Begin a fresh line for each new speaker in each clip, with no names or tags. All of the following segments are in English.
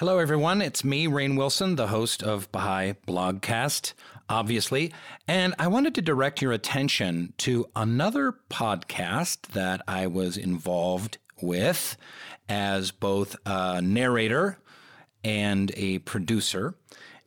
Hello, everyone. It's me, Rainn Wilson, the host of Baha'i Blogcast, obviously. And I wanted to direct your attention to another podcast that I was involved with as both a narrator and a producer.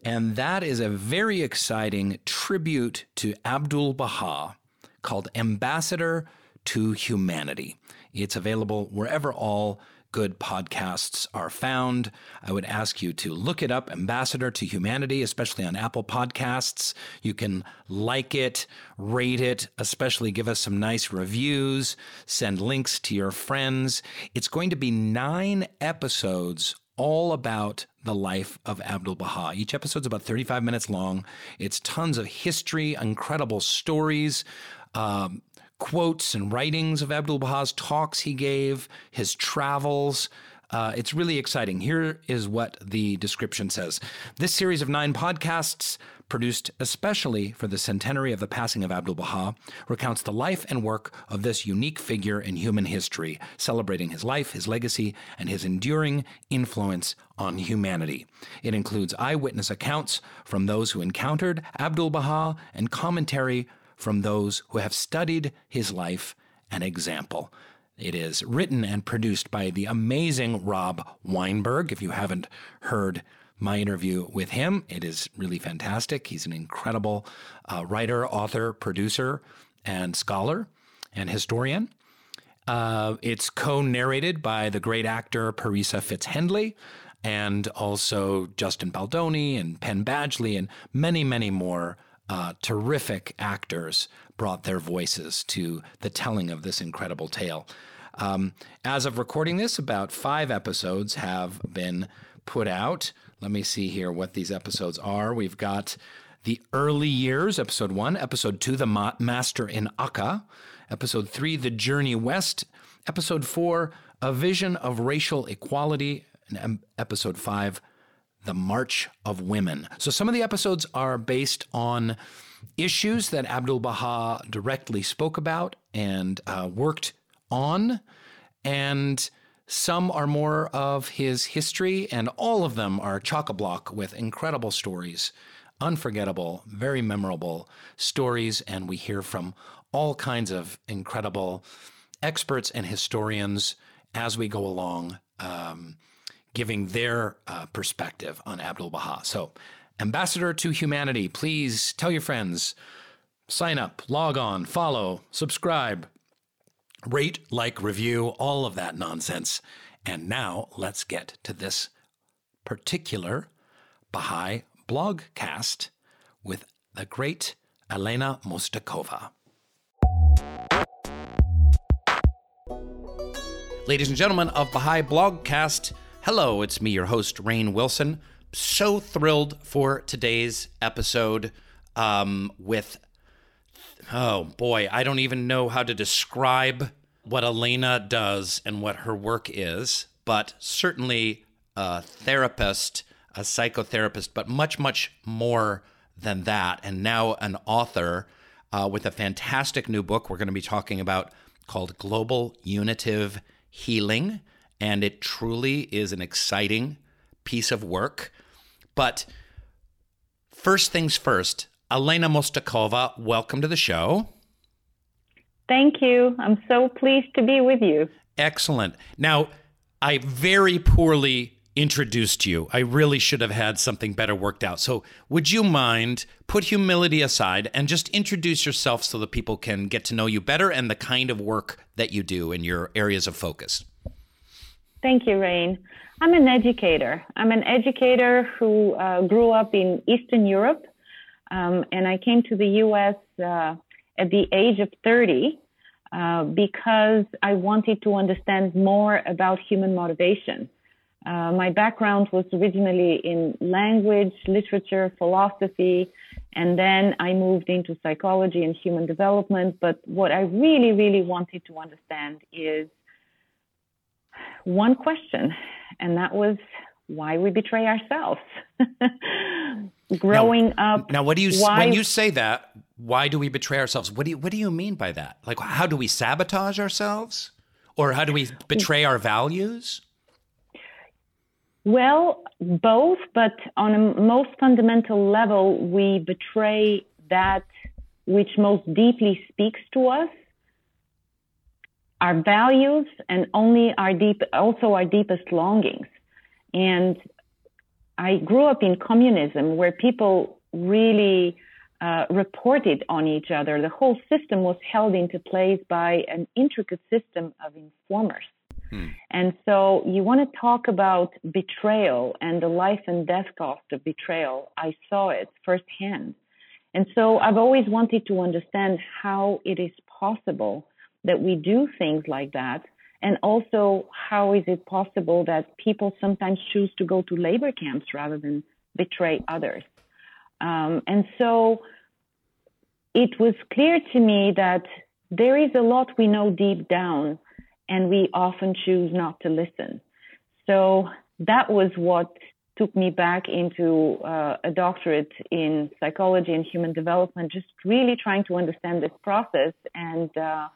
And that is a very exciting tribute to Abdul Baha called Ambassador to Humanity. It's available wherever all good podcasts are found. I would ask you to look it up, Ambassador to Humanity, especially on Apple Podcasts. You can like it, rate it, especially give us some nice reviews, send links to your friends. It's going to be nine episodes all about the life of Abdul Baha. Each episode's about 35 minutes long. It's tons of history, incredible stories. Um, quotes and writings of Abdul Baha's talks he gave, his travels. Uh, it's really exciting. Here is what the description says This series of nine podcasts, produced especially for the centenary of the passing of Abdul Baha, recounts the life and work of this unique figure in human history, celebrating his life, his legacy, and his enduring influence on humanity. It includes eyewitness accounts from those who encountered Abdul Baha and commentary from those who have studied his life and example. It is written and produced by the amazing Rob Weinberg. If you haven't heard my interview with him, it is really fantastic. He's an incredible uh, writer, author, producer, and scholar and historian. Uh, it's co narrated by the great actor Parisa Fitz-Henley and also Justin Baldoni and Penn Badgley and many, many more uh, terrific actors brought their voices to the telling of this incredible tale. Um, as of recording this, about five episodes have been put out. Let me see here what these episodes are. We've got the early years, episode one, episode two, the Ma- master in Akka, episode three, the journey west, episode four, a vision of racial equality, and episode five, the March of Women. So some of the episodes are based on issues that Abdul Baha directly spoke about and uh, worked on, and some are more of his history, and all of them are chock a block with incredible stories, unforgettable, very memorable stories, and we hear from all kinds of incredible experts and historians as we go along. Um, giving their uh, perspective on Abdul Baha. So, Ambassador to Humanity, please tell your friends, sign up, log on, follow, subscribe, rate, like, review, all of that nonsense. And now let's get to this particular Baha'i blogcast with the great Elena Mustakova. Ladies and gentlemen of Baha'i Blogcast, Hello, it's me, your host, Rainn Wilson. So thrilled for today's episode um, with, oh boy, I don't even know how to describe what Elena does and what her work is, but certainly a therapist, a psychotherapist, but much, much more than that. And now an author uh, with a fantastic new book we're going to be talking about called Global Unitive Healing and it truly is an exciting piece of work. But first things first, Elena Mustakova, welcome to the show.
Thank you. I'm so pleased to be with you.
Excellent. Now, I very poorly introduced you. I really should have had something better worked out. So, would you mind put humility aside and just introduce yourself so that people can get to know you better and the kind of work that you do in your areas of focus?
Thank you, Rainn. I'm an educator. I'm an educator who uh, grew up in Eastern Europe, um, and I came to the U.S. Uh, at the age of 30 uh, because I wanted to understand more about human motivation. Uh, my background was originally in language, literature, philosophy, and then I moved into psychology and human development. But what I really, really wanted to understand is one question, and that was why we betray ourselves. Growing
now,
up.
Now, what do you why, when you say that? Why do we betray ourselves? What do you what do you mean by that? Like, how do we sabotage ourselves, or how do we betray our values?
Well, both, but on a most fundamental level, we betray that which most deeply speaks to us, our values, and only our deep, also our deepest longings. And I grew up in communism where people really uh, reported on each other. The whole system was held into place by an intricate system of informers. Hmm. And so you want to talk about betrayal and the life and death cost of betrayal. I saw it firsthand. And so I've always wanted to understand how it is possible that we do things like that. And also, how is it possible that people sometimes choose to go to labor camps rather than betray others? Um, and so it was clear to me that there is a lot we know deep down and we often choose not to listen. So that was what took me back into uh, a doctorate in psychology and human development, just really trying to understand this process. And uh,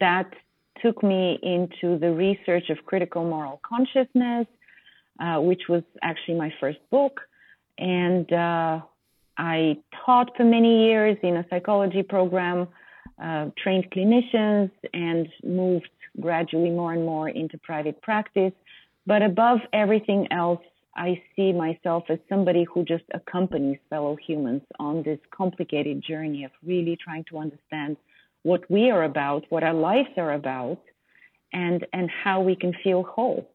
that took me into the research of critical moral consciousness, uh, which was actually my first book. And uh, I taught for many years in a psychology program uh, trained clinicians and moved gradually more and more into private practice. But above everything else, I see myself as somebody who just accompanies fellow humans on this complicated journey of really trying to understand what we are about, what our lives are about, and and how we can feel whole.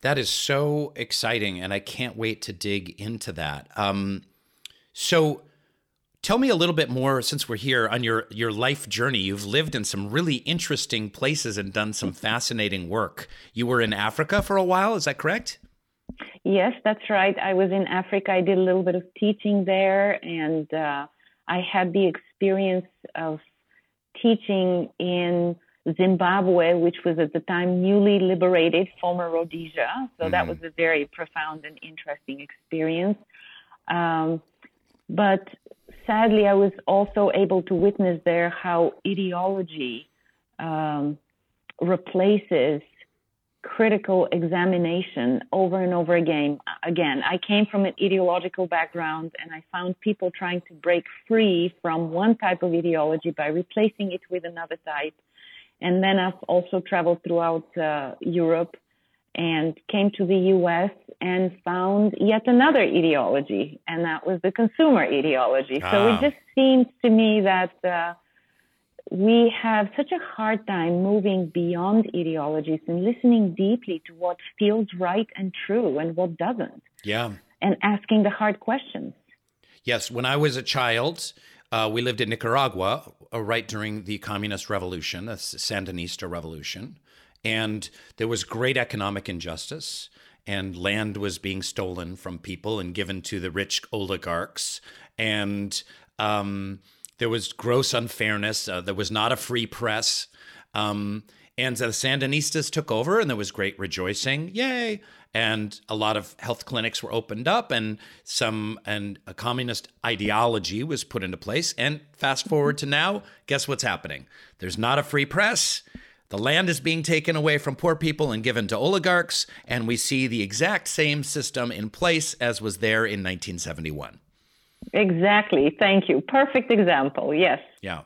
That is so exciting, and I can't wait to dig into that. Um, so Tell me a little bit more since we're here on your your life journey. You've lived in some really interesting places and done some fascinating work. You were in Africa for a while, is that correct?
Yes, that's right. I was in Africa. I did a little bit of teaching there, and uh, I had the experience of teaching in Zimbabwe, which was at the time newly liberated, former Rhodesia. So mm-hmm. that was a very profound and interesting experience. Um, but sadly, I was also able to witness there how ideology um, replaces critical examination over and over again. Again, I came from an ideological background and I found people trying to break free from one type of ideology by replacing it with another type. And then I've also traveled throughout uh, Europe and came to the US and found yet another ideology, and that was the consumer ideology. Ah. So it ah. just seems to me that uh, we have such a hard time moving beyond ideologies and listening deeply to what feels right and true and what doesn't.
Yeah.
And asking the hard questions.
Yes. When I was a child, uh, we lived in Nicaragua uh, right during the communist revolution, the Sandinista revolution. And there was great economic injustice, and land was being stolen from people and given to the rich oligarchs. And um, there was gross unfairness. Uh, there was not a free press. Um, and the Sandinistas took over, and there was great rejoicing. Yay! And a lot of health clinics were opened up, and some and a communist ideology was put into place. And fast forward to now, guess what's happening? There's not a free press. The land is being taken away from poor people and given to oligarchs, and we see the exact same system in place as was there in 1971.
Exactly. Thank you. Perfect example. Yes.
Yeah.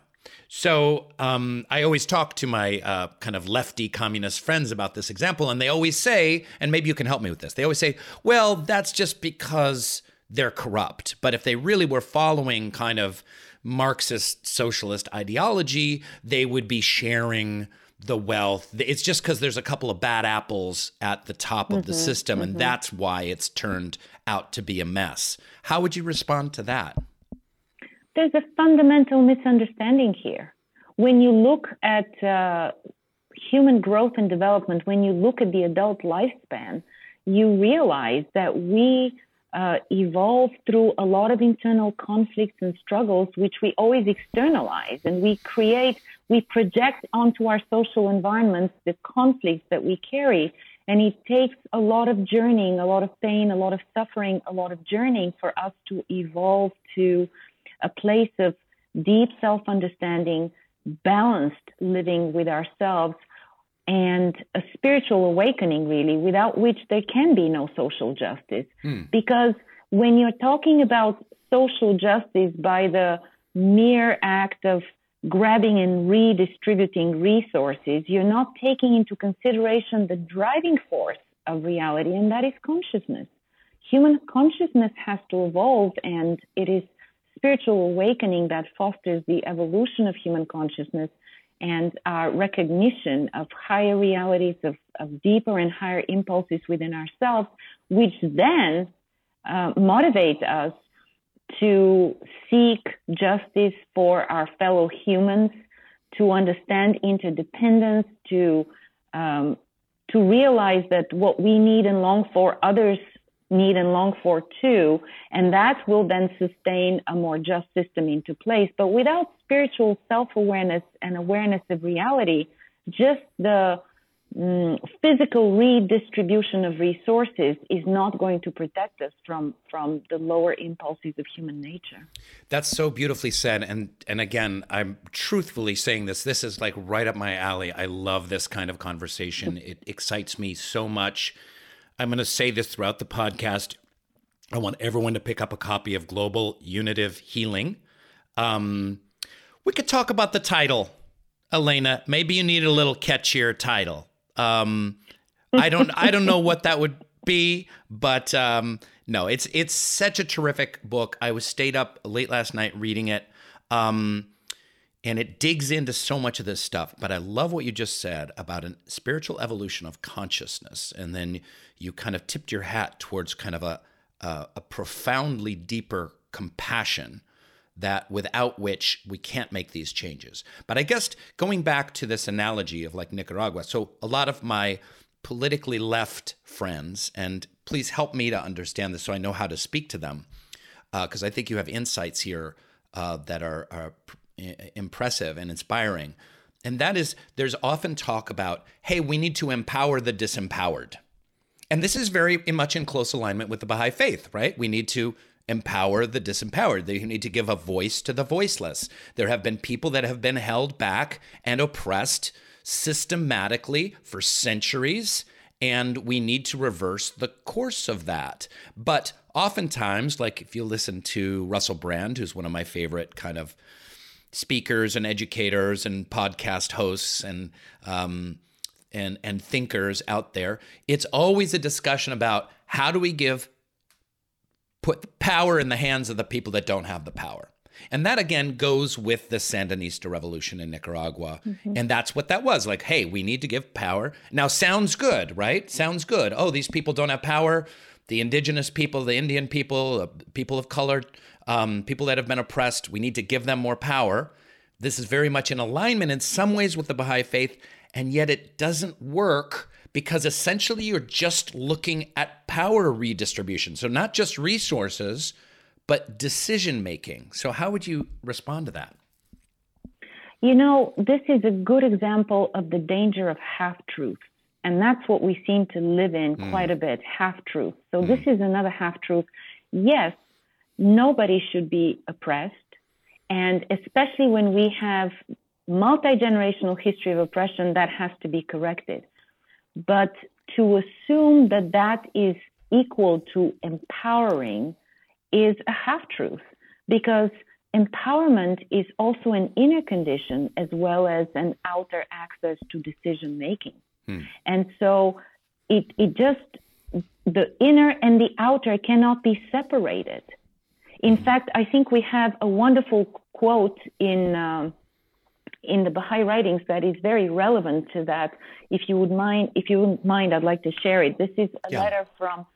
So um, I always talk to my uh, kind of lefty communist friends about this example, and they always say, and maybe you can help me with this. They always say, "Well, that's just because they're corrupt." But if they really were following kind of Marxist socialist ideology, they would be sharing the wealth. It's just because there's a couple of bad apples at the top of mm-hmm, the system, mm-hmm. and that's why it's turned out to be a mess. How would you respond to that?
There's a fundamental misunderstanding here. When you look at uh, human growth and development, when you look at the adult lifespan, you realize that we uh, evolve through a lot of internal conflicts and struggles, which we always externalize and we create, we project onto our social environments the conflicts that we carry. And it takes a lot of journeying, a lot of pain, a lot of suffering, a lot of journeying for us to evolve to a place of deep self understanding, balanced living with ourselves, and a spiritual awakening, really, without which there can be no social justice. Hmm. Because when you're talking about social justice by the mere act of grabbing and redistributing resources, you're not taking into consideration the driving force of reality, and that is consciousness. Human consciousness has to evolve, and it is spiritual awakening that fosters the evolution of human consciousness and our recognition of higher realities, of, of deeper and higher impulses within ourselves, which then uh, motivate us to seek justice for our fellow humans, to understand interdependence, to um, to realize that what we need and long for, others need and long for too, and that will then sustain a more just system into place. But without spiritual self awareness and awareness of reality, just the mm, physical redistribution of resources is not going to protect us from from the lower impulses of human nature.
That's so beautifully said and and again I'm truthfully saying this this is like right up my alley. I love this kind of conversation. It excites me so much. I'm going to say this throughout the podcast. I want everyone to pick up a copy of Global Unitive Healing. Um, we could talk about the title, Elena. Maybe you need a little catchier title. Um, I don't I don't know what that would be, but um, no, it's it's such a terrific book. I was stayed up late last night reading it. Um, and it digs into so much of this stuff. But I love what you just said about a spiritual evolution of consciousness, and then you kind of tipped your hat towards kind of a a, a profoundly deeper compassion that without which we can't make these changes. But I guess going back to this analogy of like Nicaragua, so a lot of my politically left friends, and please help me to understand this so I know how to speak to them, because uh, I think you have insights here uh, that are, are impressive and inspiring. And that is, there's often talk about, hey, we need to empower the disempowered. And this is very much in close alignment with the Baha'i faith, right? We need to empower the disempowered. They need to give a voice to the voiceless. There have been people that have been held back and oppressed systematically for centuries, and we need to reverse the course of that. But oftentimes, like if you listen to Russell Brand, who's one of my favorite kind of speakers and educators and podcast hosts and um, and and thinkers out there, it's always a discussion about how do we give put power in the hands of the people that don't have the power. And that again goes with the Sandinista revolution in Nicaragua. Mm-hmm. And that's what that was. Like, hey, we need to give power. Now, sounds good, right? Sounds good. Oh, these people don't have power. The indigenous people, the Indian people, uh, people of color, um, people that have been oppressed, we need to give them more power. This is very much in alignment in some ways with the Baha'i faith, and yet it doesn't work because essentially you're just looking at power redistribution. So, not just resources, but decision making. So, how would you respond to that?
You know, this is a good example of the danger of half truths. And that's what we seem to live in mm. quite a bit half truth. So, mm. this is another half truth. Yes, nobody should be oppressed. And especially when we have multi generational history of oppression, that has to be corrected. But to assume that that is equal to empowering is a half truth because empowerment is also an inner condition as well as an outer access to decision making. Hmm. And so it, it just, the inner and the outer cannot be separated. In hmm. fact, I think we have a wonderful quote in. Um, in the Baha'i writings that is very relevant to that. If you would mind, if you wouldn't mind, I'd like to share it. This is a yeah. letter from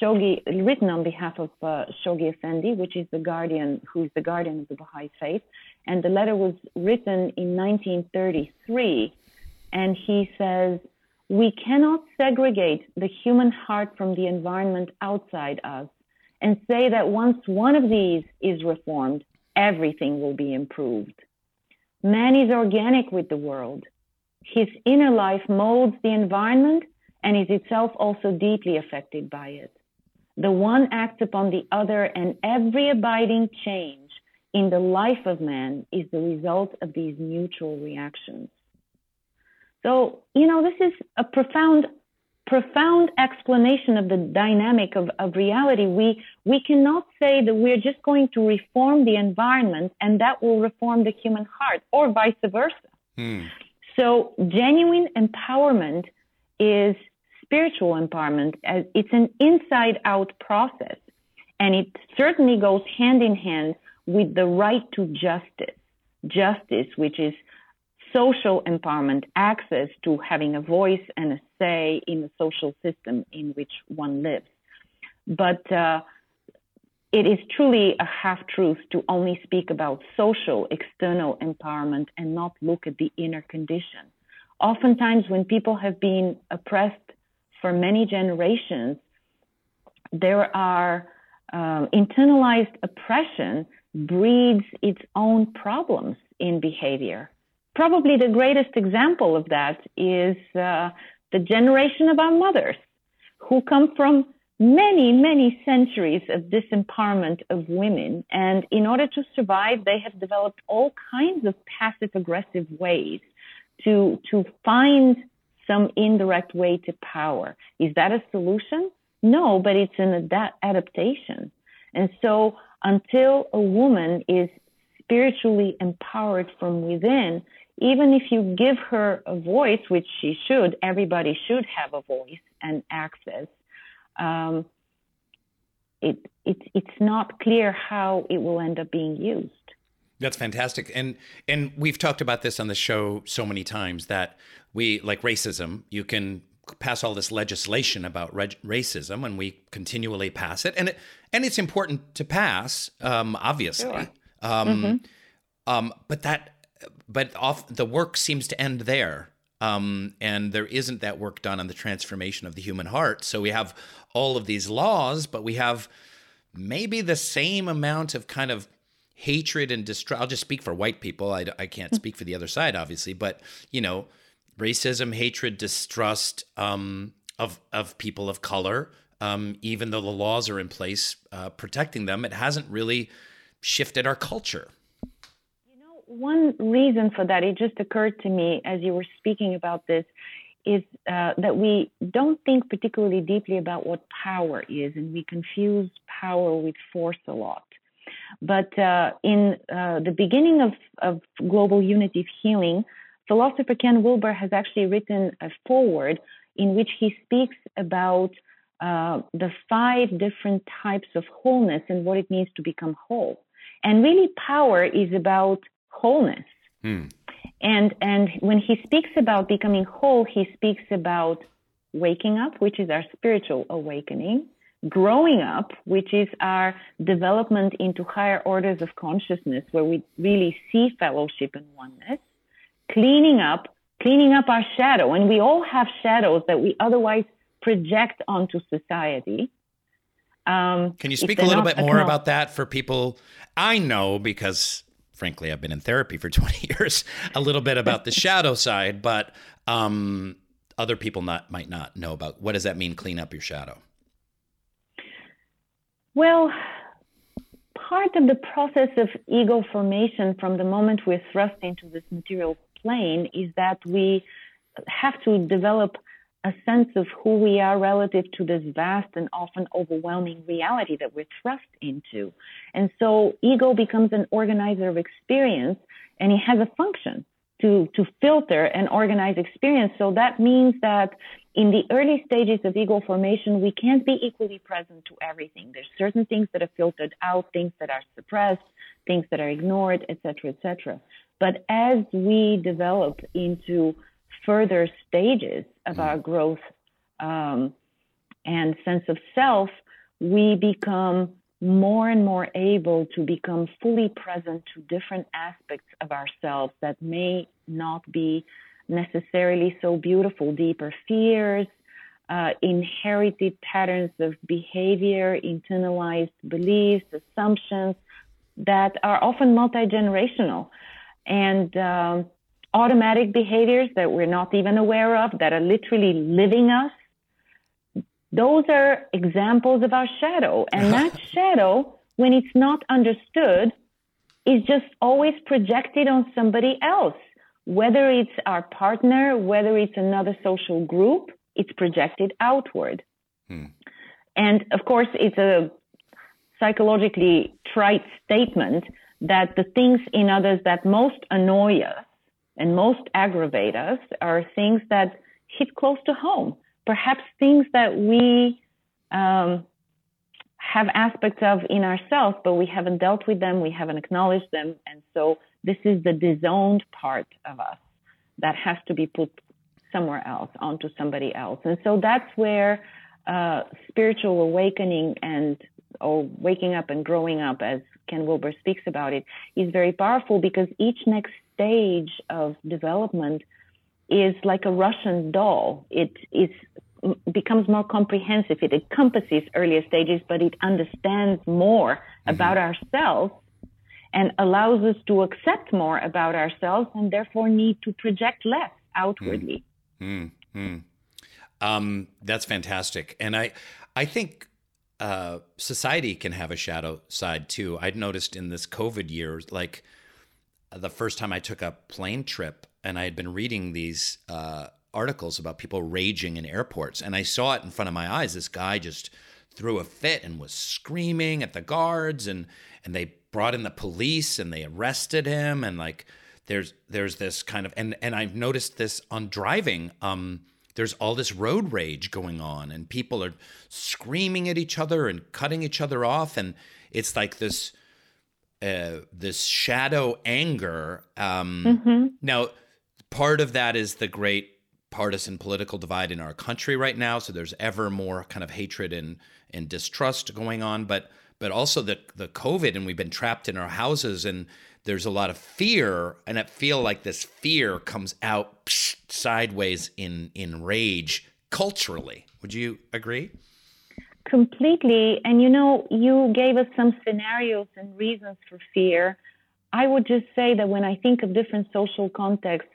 Shoghi, written on behalf of uh, Shoghi Effendi, which is the guardian, who is the guardian of the Baha'i faith. And the letter was written in 1933. And he says, We cannot segregate the human heart from the environment outside us and say that once one of these is reformed, everything will be improved. Man is organic with the world. His inner life molds the environment and is itself also deeply affected by it. The one acts upon the other, and every abiding change in the life of man is the result of these mutual reactions. So, you know, this is a profound, profound explanation of the dynamic of, of reality. We, we cannot say that we're just going to reform the environment and that will reform the human heart or vice versa. Hmm. So, genuine empowerment is spiritual empowerment. It's an inside out process. And it certainly goes hand in hand with the right to justice. Justice, which is social empowerment, access to having a voice and a say in the social system in which one lives. But uh, it is truly a half truth to only speak about social external empowerment and not look at the inner condition. Oftentimes, when people have been oppressed for many generations, there are uh, internalized oppression breeds its own problems in behavior. Probably the greatest example of that is uh, the generation of our mothers who come from many, many centuries of disempowerment of women. And in order to survive, they have developed all kinds of passive aggressive ways to, to find some indirect way to power. Is that a solution? No, but it's an ad- adaptation. And so until a woman is spiritually empowered from within, even if you give her a voice, which she should, everybody should have a voice and access, um, it, it, it's not clear how it will end up being used.
That's fantastic. And and we've talked about this on the show so many times that we like racism, you can pass all this legislation about racism and we continually pass it and it and it's important to pass um, obviously sure. um, mm-hmm. um, but that but off the work seems to end there. Um, and there isn't that work done on the transformation of the human heart. So we have all of these laws but we have maybe the same amount of kind of hatred and distrust i'll just speak for white people. I, I can't speak for the other side obviously but you know racism hatred distrust um, of of people of color um, even though the laws are in place uh, protecting them it hasn't really shifted our culture
one reason for that, it just occurred to me as you were speaking about this, is uh, that we don't think particularly deeply about what power is, and we confuse power with force a lot. But uh, in uh, the beginning of, of Global Unitive Healing, philosopher Ken Wilber has actually written a foreword in which he speaks about uh, the five different types of wholeness and what it means to become whole. And really, power is about wholeness. Hmm. And and when he speaks about becoming whole, he speaks about waking up, which is our spiritual awakening, growing up, which is our development into higher orders of consciousness where we really see fellowship and oneness, cleaning up, cleaning up our shadow. And we all have shadows that we otherwise project onto society.
Um, Can you speak a little bit more about that for people? I know because frankly, I've been in therapy for 20 years, a little bit about the shadow side, but um, other people not might not know about what does that mean clean up your shadow?
Well, part of the process of ego formation from the moment we're thrust into this material plane is that we have to develop a sense of who we are relative to this vast and often overwhelming reality that we're thrust into. And so ego becomes an organizer of experience and it has a function to, to filter and organize experience. So that means that in the early stages of ego formation, we can't be equally present to everything. There's certain things that are filtered out, things that are suppressed, things that are ignored, etc., etc. But as we develop into further stages of mm. our growth um, and sense of self, we become more and more able to become fully present to different aspects of ourselves that may not be necessarily so beautiful, deeper fears, uh, inherited patterns of behavior, internalized beliefs, assumptions that are often multi generational. And um, automatic behaviors that we're not even aware of that are literally living us. Those are examples of our shadow. And that shadow, when it's not understood, is just always projected on somebody else. whether it's our partner, whether it's another social group, it's projected outward. Hmm. And of course, it's a psychologically trite statement that the things in others that most annoy us and most aggravate us are things that hit close to home. Perhaps things that we um, have aspects of in ourselves, but we haven't dealt with them, we haven't acknowledged them. And so this is the disowned part of us that has to be put somewhere else onto somebody else. And so that's where uh, spiritual awakening and or waking up and growing up, as Ken Wilber speaks about it, is very powerful because each next stage of development is like a Russian doll. It is becomes more comprehensive. It encompasses earlier stages, but it understands more mm-hmm. about ourselves and allows us to accept more about ourselves and therefore need to project less outwardly.
Mm. Mm. Um, that's fantastic. And I, I think uh, society can have a shadow side too. I'd noticed in this COVID year, like the first time I took a plane trip and I had been reading these uh, articles about people raging in airports, and I saw it in front of my eyes. This guy just threw a fit and was screaming at the guards, and and they brought in the police and they arrested him, and like there's there's this kind of and and I've noticed this on driving. Um, there's all this road rage going on, and people are screaming at each other and cutting each other off, and it's like this. Uh, this shadow anger. Um, mm-hmm. Now, part of that is the great partisan political divide in our country right now. So there's ever more kind of hatred and, and distrust going on, but but also the the COVID and we've been trapped in our houses and there's a lot of fear and I feel like this fear comes out psh, sideways in in rage culturally. Would you agree?
Completely. And you know, you gave us some scenarios and reasons for fear. I would just say that when I think of different social contexts,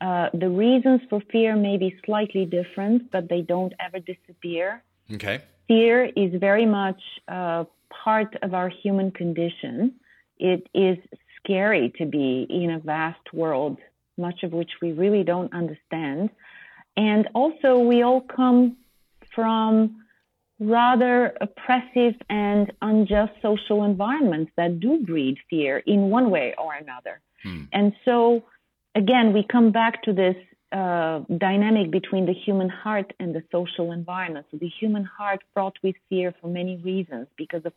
uh, the reasons for fear may be slightly different, but they don't ever disappear.
Okay.
Fear is very much uh, part of our human condition. It is scary to be in a vast world, much of which we really don't understand. And also, we all come from rather oppressive and unjust social environments that do breed fear in one way or another. Hmm. And so, again, we come back to this uh, dynamic between the human heart and the social environment. So the human heart fraught with fear for many reasons because of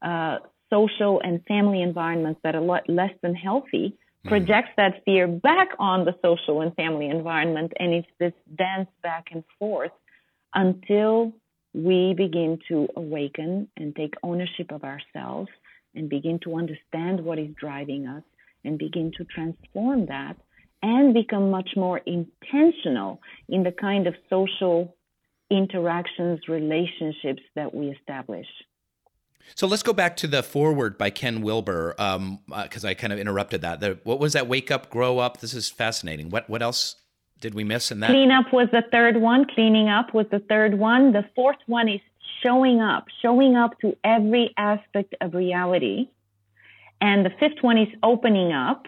uh, social and family environments that are a lot less than healthy mm. projects that fear back on the social and family environment, and it's this dance back and forth until we begin to awaken and take ownership of ourselves and begin to understand what is driving us and begin to transform that and become much more intentional in the kind of social interactions, relationships that we establish.
So let's go back to the foreword by Ken Wilber, because um, uh, I kind of interrupted that. The, what was that? Wake up, grow up. This is fascinating. What what else did we miss in that?
Cleanup was the third one. Cleaning up was the third one. The fourth one is showing up, showing up to every aspect of reality. And the fifth one is opening up.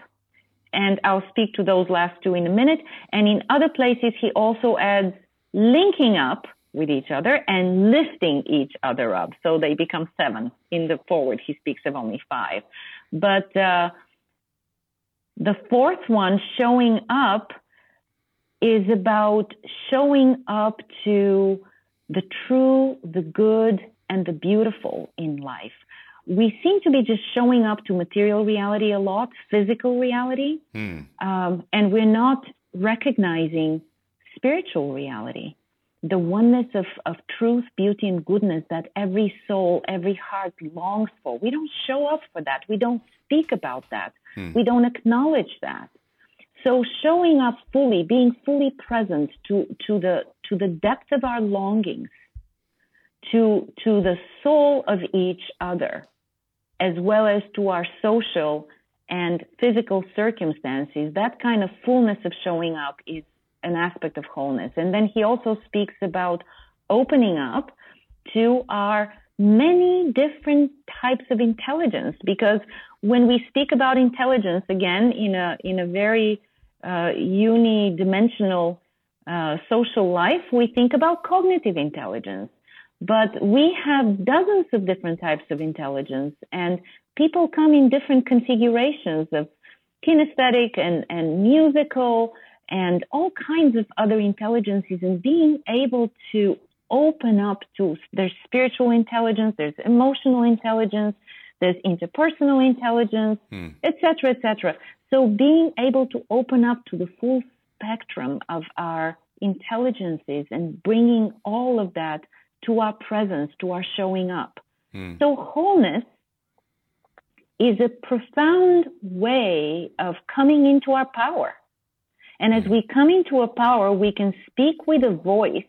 And I'll speak to those last two in a minute. And in other places, he also adds linking up with each other and lifting each other up. So they become seven. In the foreword, he speaks of only five. But uh, the fourth one, showing up, is about showing up to the true, the good, and the beautiful in life. We seem to be just showing up to material reality a lot, physical reality, hmm. um, and we're not recognizing spiritual reality the oneness of, of truth, beauty, and goodness that every soul, every heart longs for. We don't show up for that. We don't speak about that. Hmm. We don't acknowledge that. So showing up fully, being fully present to, to the to the depth of our longings, to to the soul of each other, as well as to our social and physical circumstances, that kind of fullness of showing up is an aspect of wholeness. And then he also speaks about opening up to our many different types of intelligence because when we speak about intelligence again in a in a very uh, unidimensional uh, social life, we think about cognitive intelligence. But we have dozens of different types of intelligence, and people come in different configurations of kinesthetic and, and musical and all kinds of other intelligences, and being able to open up to there's spiritual intelligence, there's emotional intelligence, there's interpersonal intelligence, etc., hmm. etc. Et so being able to open up to the full spectrum of our intelligences and bringing all of that to our presence, to our showing up. Hmm. So wholeness is a profound way of coming into our power. And as hmm. we come into a power, we can speak with a voice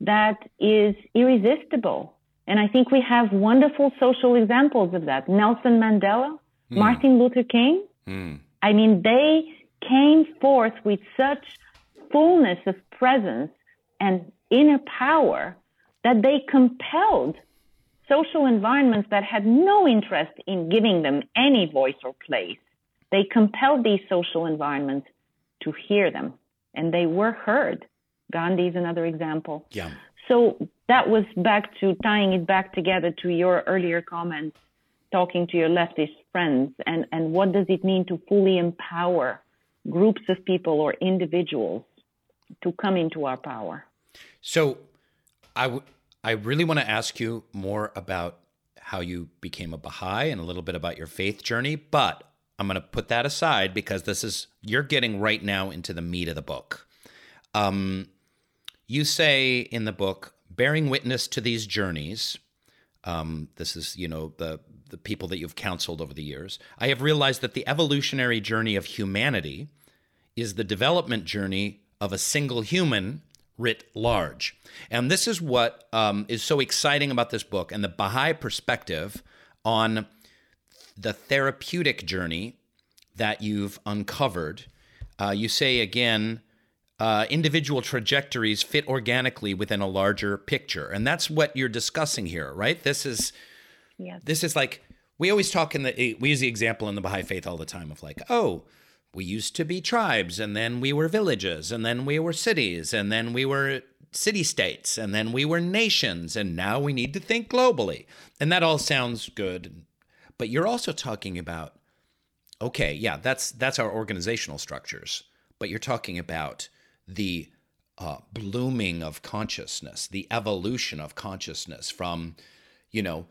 that is irresistible. And I think we have wonderful social examples of that. Nelson Mandela, mm. Martin Luther King. Mm. I mean, they came forth with such fullness of presence and inner power that they compelled social environments that had no interest in giving them any voice or place. They compelled these social environments to hear them, and they were heard. Gandhi is another example.
Yeah.
So that was back to tying it back together to your earlier comments, talking to your leftist friends, and, and what does it mean to fully empower groups of people or individuals to come into our power?
So I, w- I really want to ask you more about how you became a Baha'i and a little bit about your faith journey, but I'm going to put that aside because this is, you're getting right now into the meat of the book. Um, you say in the book, bearing witness to these journeys, um, this is, you know, the the people that you've counseled over the years. I have realized that the evolutionary journey of humanity is the development journey of a single human writ large. And this is what um, is so exciting about this book and the Baha'i perspective on the therapeutic journey that you've uncovered. Uh, you say again, uh, individual trajectories fit organically within a larger picture, and that's what you're discussing here, right? This is yes. this is like we always talk in the we use the example in the Baha'i faith all the time of like, oh, we used to be tribes, and then we were villages, and then we were cities, and then we were city states, and then we were nations, and now we need to think globally, and that all sounds good, but you're also talking about okay, yeah, that's that's our organizational structures, but you're talking about the uh, blooming of consciousness, the evolution of consciousness from, you know,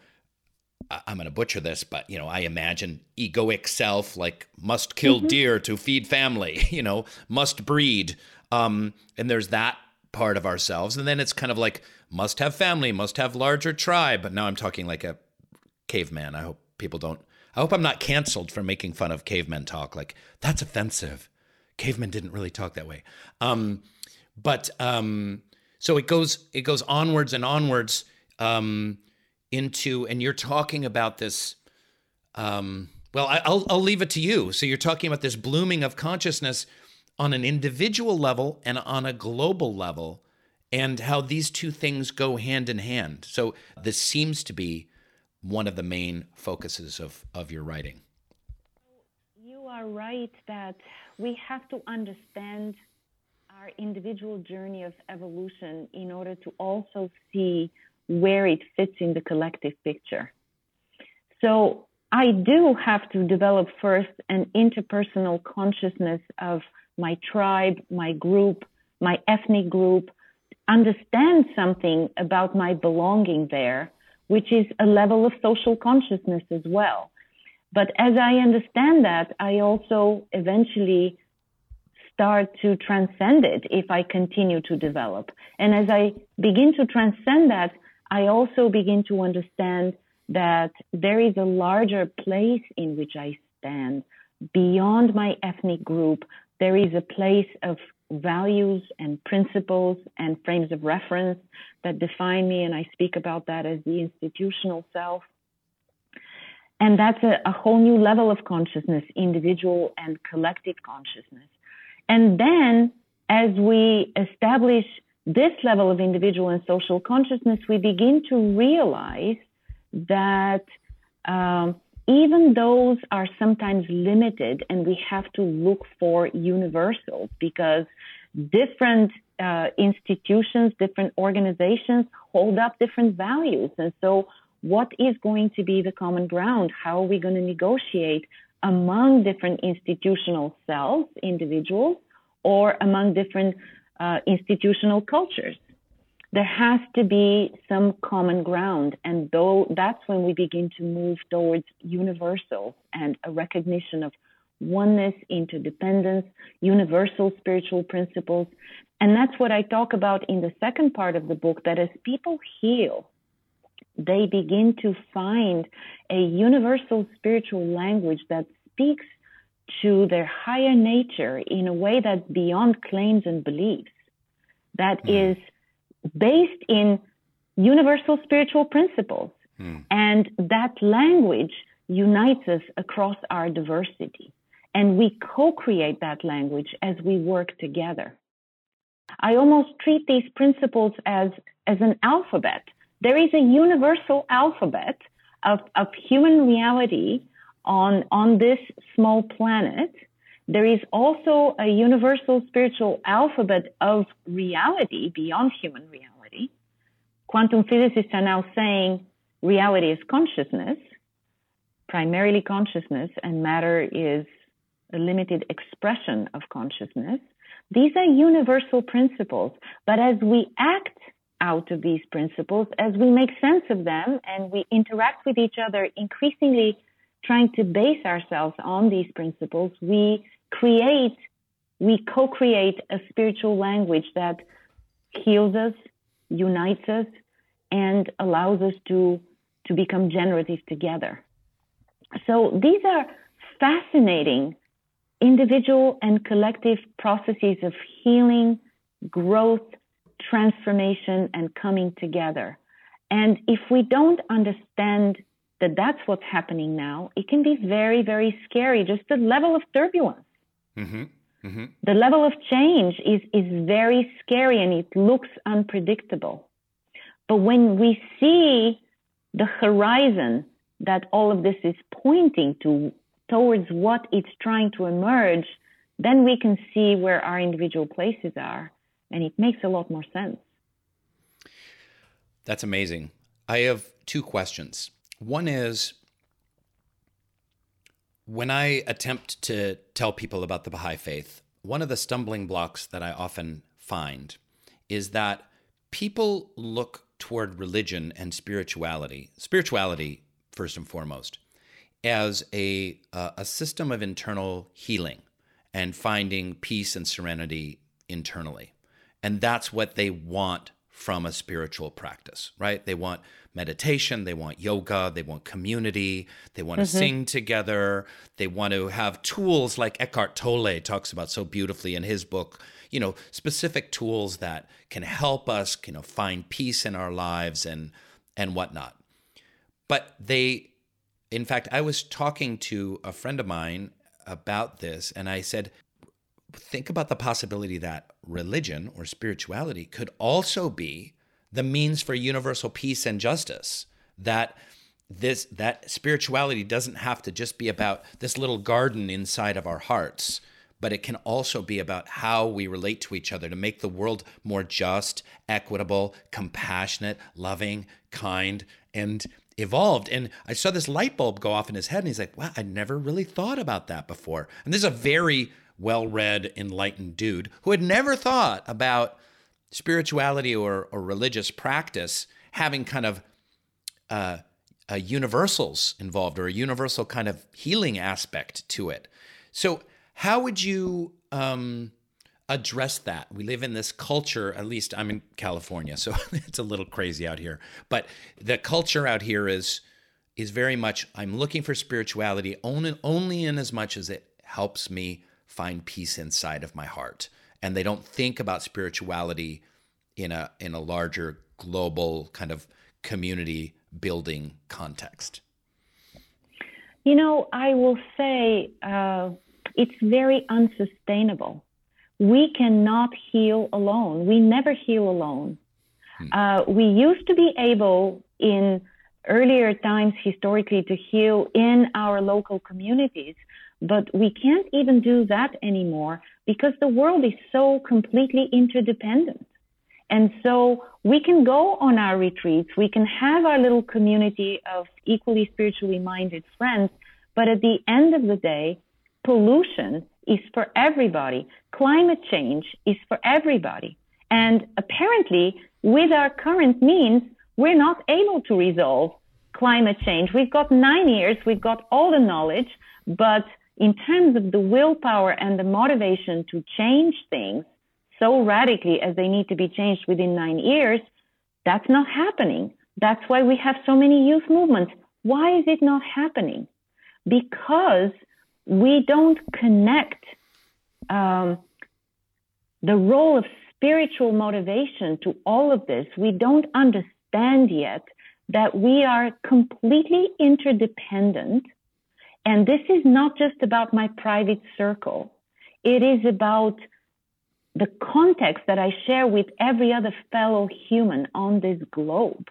I'm going to butcher this, but you know, I imagine egoic self like must kill mm-hmm. deer to feed family, you know, must breed, um, and there's that part of ourselves, and then it's kind of like must have family, must have larger tribe. But now I'm talking like a caveman. I hope people don't. I hope I'm not canceled for making fun of cavemen talk. Like that's offensive cavemen didn't really talk that way. Um, but um, so it goes it goes onwards and onwards um, into, and you're talking about this. Um, well, I, will I'll leave it to you. So you're talking about this blooming of consciousness on an individual level and on a global level, and how these two things go hand in hand. So this seems to be one of the main focuses of of your writing.
You are right that we have to understand our individual journey of evolution in order to also see where it fits in the collective picture. So I do have to develop first an interpersonal consciousness of my tribe, my group, my ethnic group, understand something about my belonging there, which is a level of social consciousness as well. But as I understand that, I also eventually start to transcend it if I continue to develop. And as I begin to transcend that, I also begin to understand that there is a larger place in which I stand beyond my ethnic group. There is a place of values and principles and frames of reference that define me, and I speak about that as the institutional self. And that's a, a whole new level of consciousness, individual and collective consciousness. And then as we establish this level of individual and social consciousness, we begin to realize that um, even those are sometimes limited, and we have to look for universals because different uh, institutions, different organizations hold up different values. And so, what is going to be the common ground? How are we going to negotiate among different institutional cells, individuals, or among different uh, institutional cultures? there has to be some common ground. And though that's when we begin to move towards universals and a recognition of oneness, interdependence, universal spiritual principles. And that's what I talk about in the second part of the book that as people heal, they begin to find a universal spiritual language that speaks to their higher nature in a way that's beyond claims and beliefs. That mm. is based in universal spiritual principles. Hmm. And that language unites us across our diversity. And we co create that language as we work together. I almost treat these principles as, as an alphabet. There is a universal alphabet of, of human reality on, on this small planet there is also a universal spiritual alphabet of reality beyond human reality. Quantum physicists are now saying reality is consciousness, primarily consciousness, and matter is a limited expression of consciousness. These are universal principles, but as we act out of these principles, as we make sense of them and we interact with each other, increasingly trying to base ourselves on these principles, we create, we co create a spiritual language that heals us, unites us, and allows us to, to become generative together. So these are fascinating individual and collective processes of healing, growth, transformation, and coming together. And if we don't understand that that's what's happening now, it can be very, very scary, just the level of turbulence. Mm-hmm. Mm-hmm. The level of change is, is very scary and it looks unpredictable. But when we see the horizon that all of this is pointing to, towards what it's trying to emerge, then we can see where our individual places are. And it makes a lot more sense.
That's amazing. I have two questions. One is when I attempt to tell people about the Baha'i faith, one of the stumbling blocks that I often find is that people look toward religion and spirituality, spirituality first and foremost, as a, uh, a system of internal healing and finding peace and serenity internally. And that's what they want from a spiritual practice, right? They want meditation, they want yoga, they want community, they want to mm-hmm. sing together, they want to have tools like Eckhart Tolle talks about so beautifully in his book, you know, specific tools that can help us, you know, find peace in our lives and and whatnot. But they in fact, I was talking to a friend of mine about this and I said, think about the possibility that religion or spirituality could also be the means for universal peace and justice. That this that spirituality doesn't have to just be about this little garden inside of our hearts, but it can also be about how we relate to each other to make the world more just, equitable, compassionate, loving, kind, and evolved. And I saw this light bulb go off in his head, and he's like, wow, I never really thought about that before. And this is a very well read, enlightened dude who had never thought about spirituality or, or religious practice having kind of uh, universals involved or a universal kind of healing aspect to it. So, how would you um, address that? We live in this culture, at least I'm in California, so it's a little crazy out here. But the culture out here is is very much I'm looking for spirituality only only in as much as it helps me find peace inside of my heart and they don't think about spirituality in a in a larger global kind of community building context
you know i will say uh, it's very unsustainable we cannot heal alone we never heal alone hmm. uh, we used to be able in earlier times historically to heal in our local communities. But we can't even do that anymore because the world is so completely interdependent. And so we can go on our retreats, we can have our little community of equally spiritually minded friends, but at the end of the day, pollution is for everybody. Climate change is for everybody. And apparently, with our current means, we're not able to resolve climate change. We've got nine years, we've got all the knowledge, but in terms of the willpower and the motivation to change things so radically as they need to be changed within nine years, that's not happening. That's why we have so many youth movements. Why is it not happening? Because we don't connect um, the role of spiritual motivation to all of this. We don't understand yet that we are completely interdependent. And this is not just about my private circle. It is about the context that I share with every other fellow human on this globe.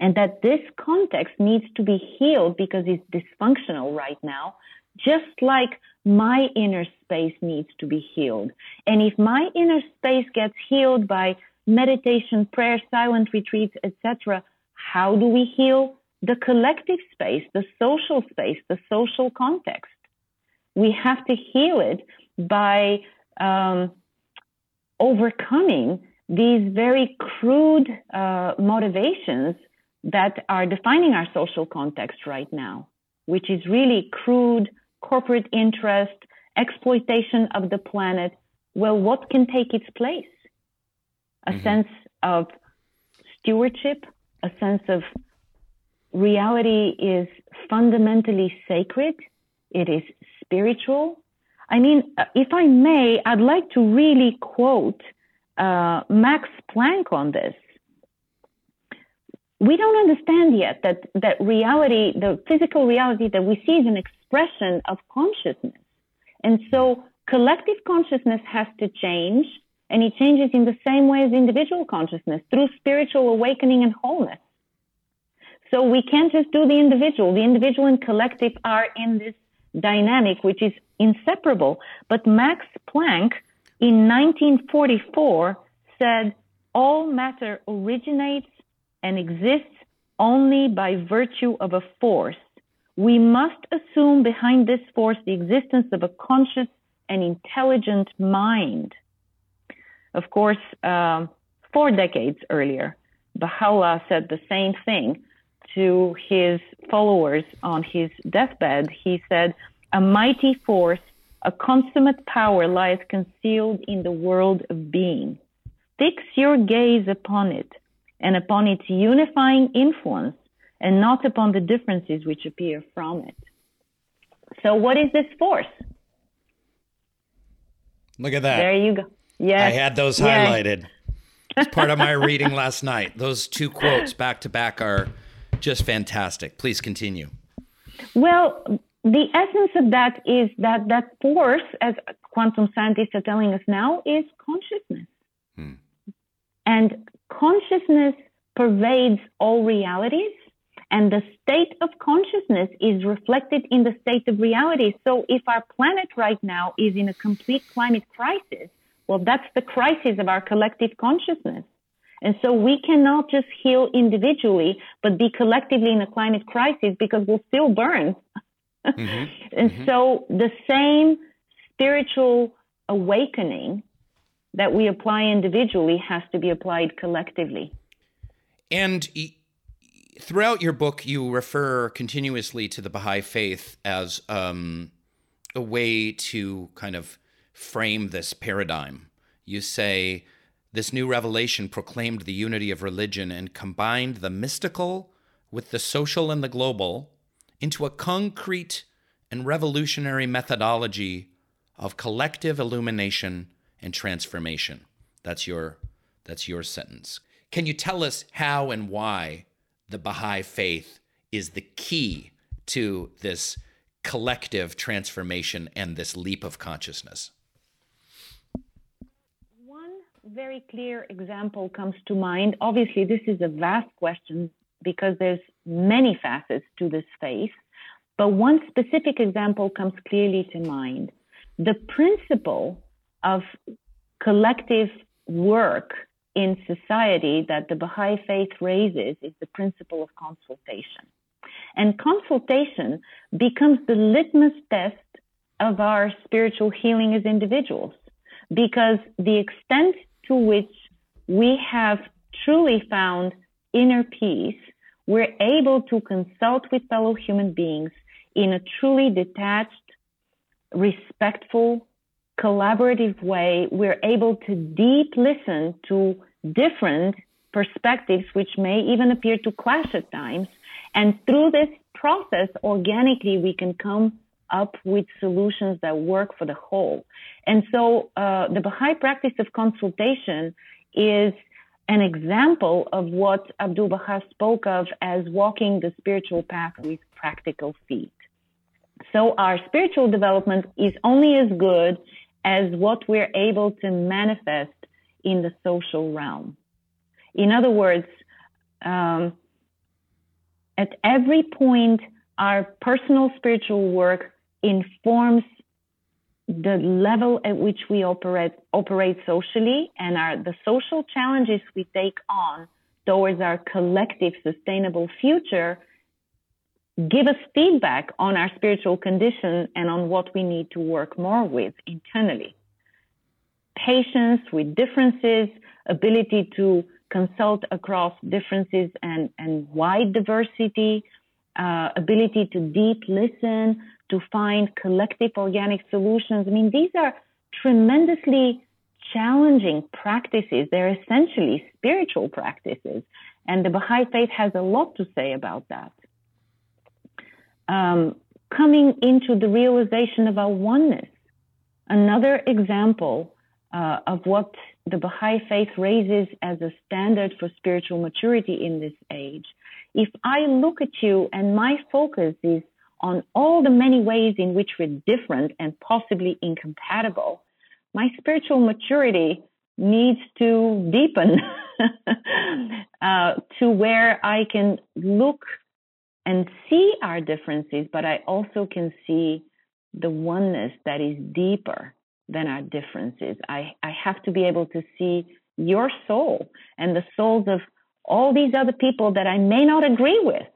And that this context needs to be healed because it's dysfunctional right now, just like my inner space needs to be healed. And if my inner space gets healed by meditation, prayer, silent retreats, etc., how do we heal the collective space, the social space, the social context? We have to heal it by um, overcoming these very crude uh, motivations that are defining our social context right now, which is really crude corporate interest, exploitation of the planet. Well, what can take its place? A mm-hmm. sense of stewardship, a sense of reality is fundamentally sacred, it is spiritual. I mean, uh, if I may, I'd like to really quote uh, Max Planck on this. We don't understand yet that, that reality, the physical reality that we see is an expression of consciousness. And so collective consciousness has to change and it changes in the same way as individual consciousness through spiritual awakening and wholeness. So we can't just do the individual. The individual and collective are in this dynamic, which is inseparable. But Max Planck in 1944 said all matter originates and exists only by virtue of a force. We must assume behind this force the existence of a conscious and intelligent mind. Of course, uh, four decades earlier, Baha'u'llah said the same thing to his followers on his deathbed. He said, A mighty force, a consummate power lies concealed in the world of being. Fix your gaze upon it and upon its unifying influence and not upon the differences which appear from it. So, what is this force?
Look at that.
There you go.
Yeah. I had those highlighted. It's part of my reading last night. Those two quotes back to back are just fantastic. Please continue.
Well, the essence of that is that that force, as quantum scientists are telling us now, is consciousness. Hmm. And consciousness pervades all realities, and the state of consciousness is reflected in the state of reality. So, if our planet right now is in a complete climate crisis, well, that's the crisis of our collective consciousness. And so we cannot just heal individually, but be collectively in a climate crisis because we'll still burn. Mm-hmm. and mm-hmm. so the same spiritual awakening that we apply individually has to be applied collectively.
And throughout your book, you refer continuously to the Baha'i faith as um, a way to kind of frame this paradigm. You say, this new revelation proclaimed the unity of religion and combined the mystical with the social and the global into a concrete and revolutionary methodology of collective illumination and transformation. That's your that's your sentence. Can you tell us how and why the Baha'i faith is the key to this collective transformation and this leap of consciousness?
Very clear example comes to mind. Obviously, this is a vast question because there's many facets to this faith, but one specific example comes clearly to mind. The principle of collective work in society that the Baha'i faith raises is the principle of consultation. And consultation becomes the litmus test of our spiritual healing as individuals because the extent to which we have truly found inner peace, we're able to consult with fellow human beings in a truly detached, respectful, collaborative way. We're able to deep listen to different perspectives, which may even appear to clash at times. And through this process, organically, we can come up with solutions that work for the whole. And so uh, the Baha'i practice of consultation is an example of what Abdul Baha spoke of as walking the spiritual path with practical feet. So our spiritual development is only as good as what we're able to manifest in the social realm. In other words, um, at every point, our personal spiritual work informs the level at which we operate operate socially and our the social challenges we take on towards our collective sustainable future give us feedback on our spiritual condition and on what we need to work more with internally. Patience with differences ability to consult across differences and, and wide diversity uh, ability to deep listen to find collective organic solutions. I mean, these are tremendously challenging practices. They're essentially spiritual practices. And the Baha'i faith has a lot to say about that. Um, coming into the realization of our oneness, another example uh, of what the Baha'i faith raises as a standard for spiritual maturity in this age. If I look at you and my focus is on all the many ways in which we're different and possibly incompatible, my spiritual maturity needs to deepen uh, to where I can look and see our differences, but I also can see the oneness that is deeper than our differences. I, I have to be able to see your soul and the souls of all these other people that I may not agree with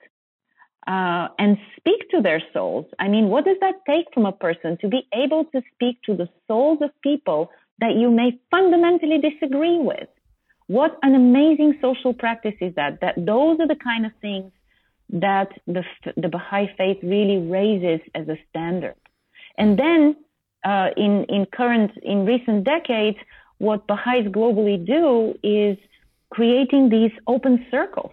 uh, and speak to their souls. I mean, what does that take from a person to be able to speak to the souls of people that you may fundamentally disagree with? What an amazing social practice is that? That those are the kind of things that the, the Baha'i faith really raises as a standard. And then uh, in, in current, in recent decades, what Baha'is globally do is creating these open circles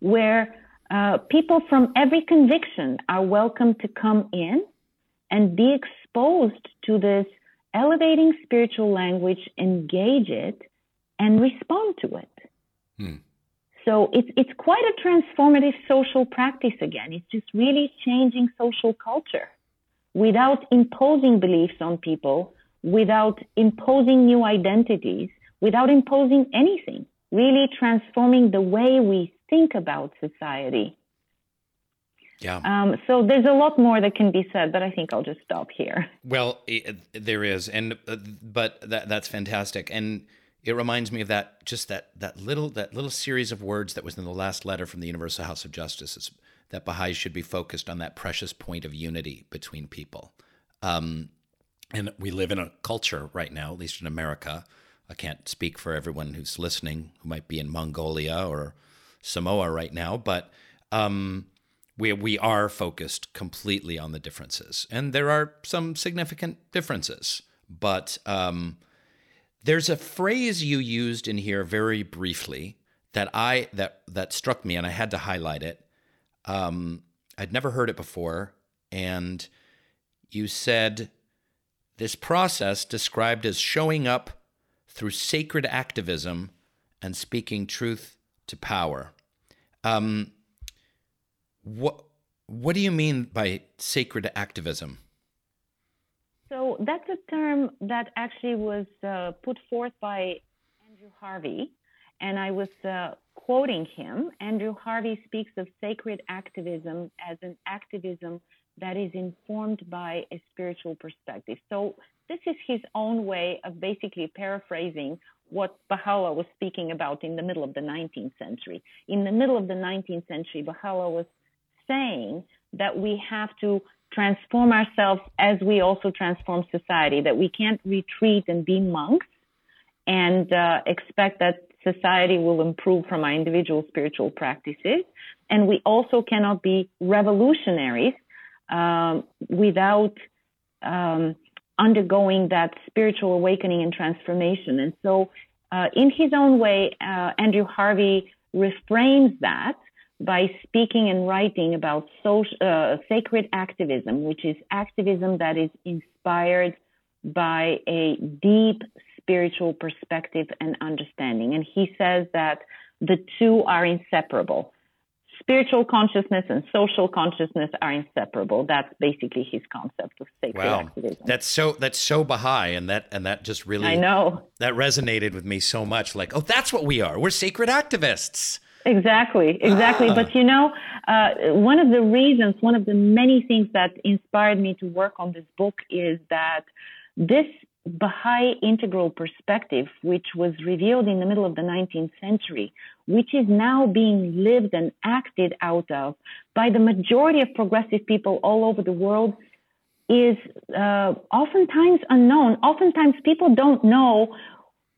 where uh, people from every conviction are welcome to come in and be exposed to this elevating spiritual language, engage it, and respond to it. Hmm. So it's it's quite a transformative social practice again. It's just really changing social culture without imposing beliefs on people, without imposing new identities, without imposing anything. Really transforming the way we think about society.
Yeah.
Um, so there's a lot more that can be said, but I think I'll just stop here.
Well, it, there is, and uh, but that that's fantastic, and it reminds me of that just that that little that little series of words that was in the last letter from the Universal House of Justice. It's, that Baha'is should be focused on that precious point of unity between people. Um, and we live in a culture right now, at least in America. I can't speak for everyone who's listening who might be in Mongolia or Samoa right now, but um, we we are focused completely on the differences, and there are some significant differences. But um, there's a phrase you used in here very briefly that I that that struck me, and I had to highlight it. Um, I'd never heard it before, and you said this process described as showing up through sacred activism and speaking truth to power. Um, what what do you mean by sacred activism?
So that's a term that actually was uh, put forth by Andrew Harvey, and I was uh, quoting him. Andrew Harvey speaks of sacred activism as an activism that is informed by a spiritual perspective. So this is his own way of basically paraphrasing what Baha'u'llah was speaking about in the middle of the 19th century. In the middle of the 19th century, Baha'u'llah was saying that we have to transform ourselves as we also transform society, that we can't retreat and be monks and uh, expect that society will improve from our individual spiritual practices. And we also cannot be revolutionaries um, without um, undergoing that spiritual awakening and transformation. And so, uh, in his own way, uh, Andrew Harvey reframes that by speaking and writing about social, uh, sacred activism, which is activism that is inspired by a deep spiritual perspective and understanding. And he says that the two are inseparable. Spiritual consciousness and social consciousness are inseparable. That's basically his concept of sacred wow. activism.
That's so that's so Baha'i, and that and that just really
I know
that resonated with me so much. Like, oh, that's what we are. We're sacred activists.
Exactly, exactly. Ah. But you know, uh, one of the reasons, one of the many things that inspired me to work on this book is that this Baha'i integral perspective, which was revealed in the middle of the 19th century, which is now being lived and acted out of by the majority of progressive people all over the world, is uh, oftentimes unknown. Oftentimes, people don't know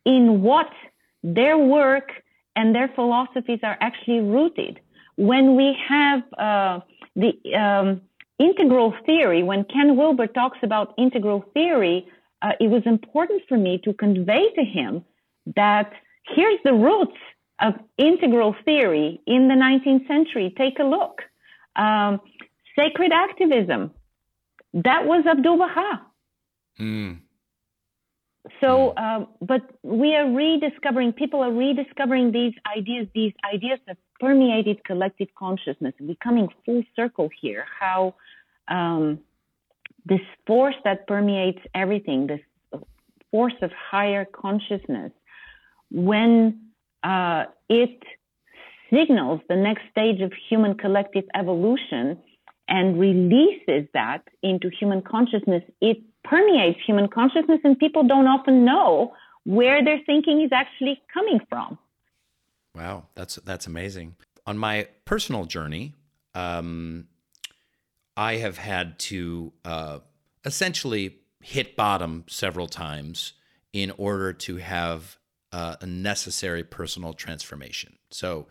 in what their work and their philosophies are actually rooted. When we have uh, the um, integral theory, when Ken Wilber talks about integral theory, uh, it was important for me to convey to him that here's the roots of integral theory in the 19th century. Take a look. Um, sacred activism. That was Abdu'l Baha. Mm. So, mm. um, but we are rediscovering, people are rediscovering these ideas, these ideas that permeated collective consciousness. We're coming full circle here, how um, this force that permeates everything, this force of higher consciousness, when uh, it signals the next stage of human collective evolution and releases that into human consciousness, it permeates human consciousness, and people don't often know where their thinking is actually coming from.
Wow, that's that's amazing. On my personal journey, um, I have had to uh, essentially hit bottom several times in order to have uh, a necessary personal transformation. So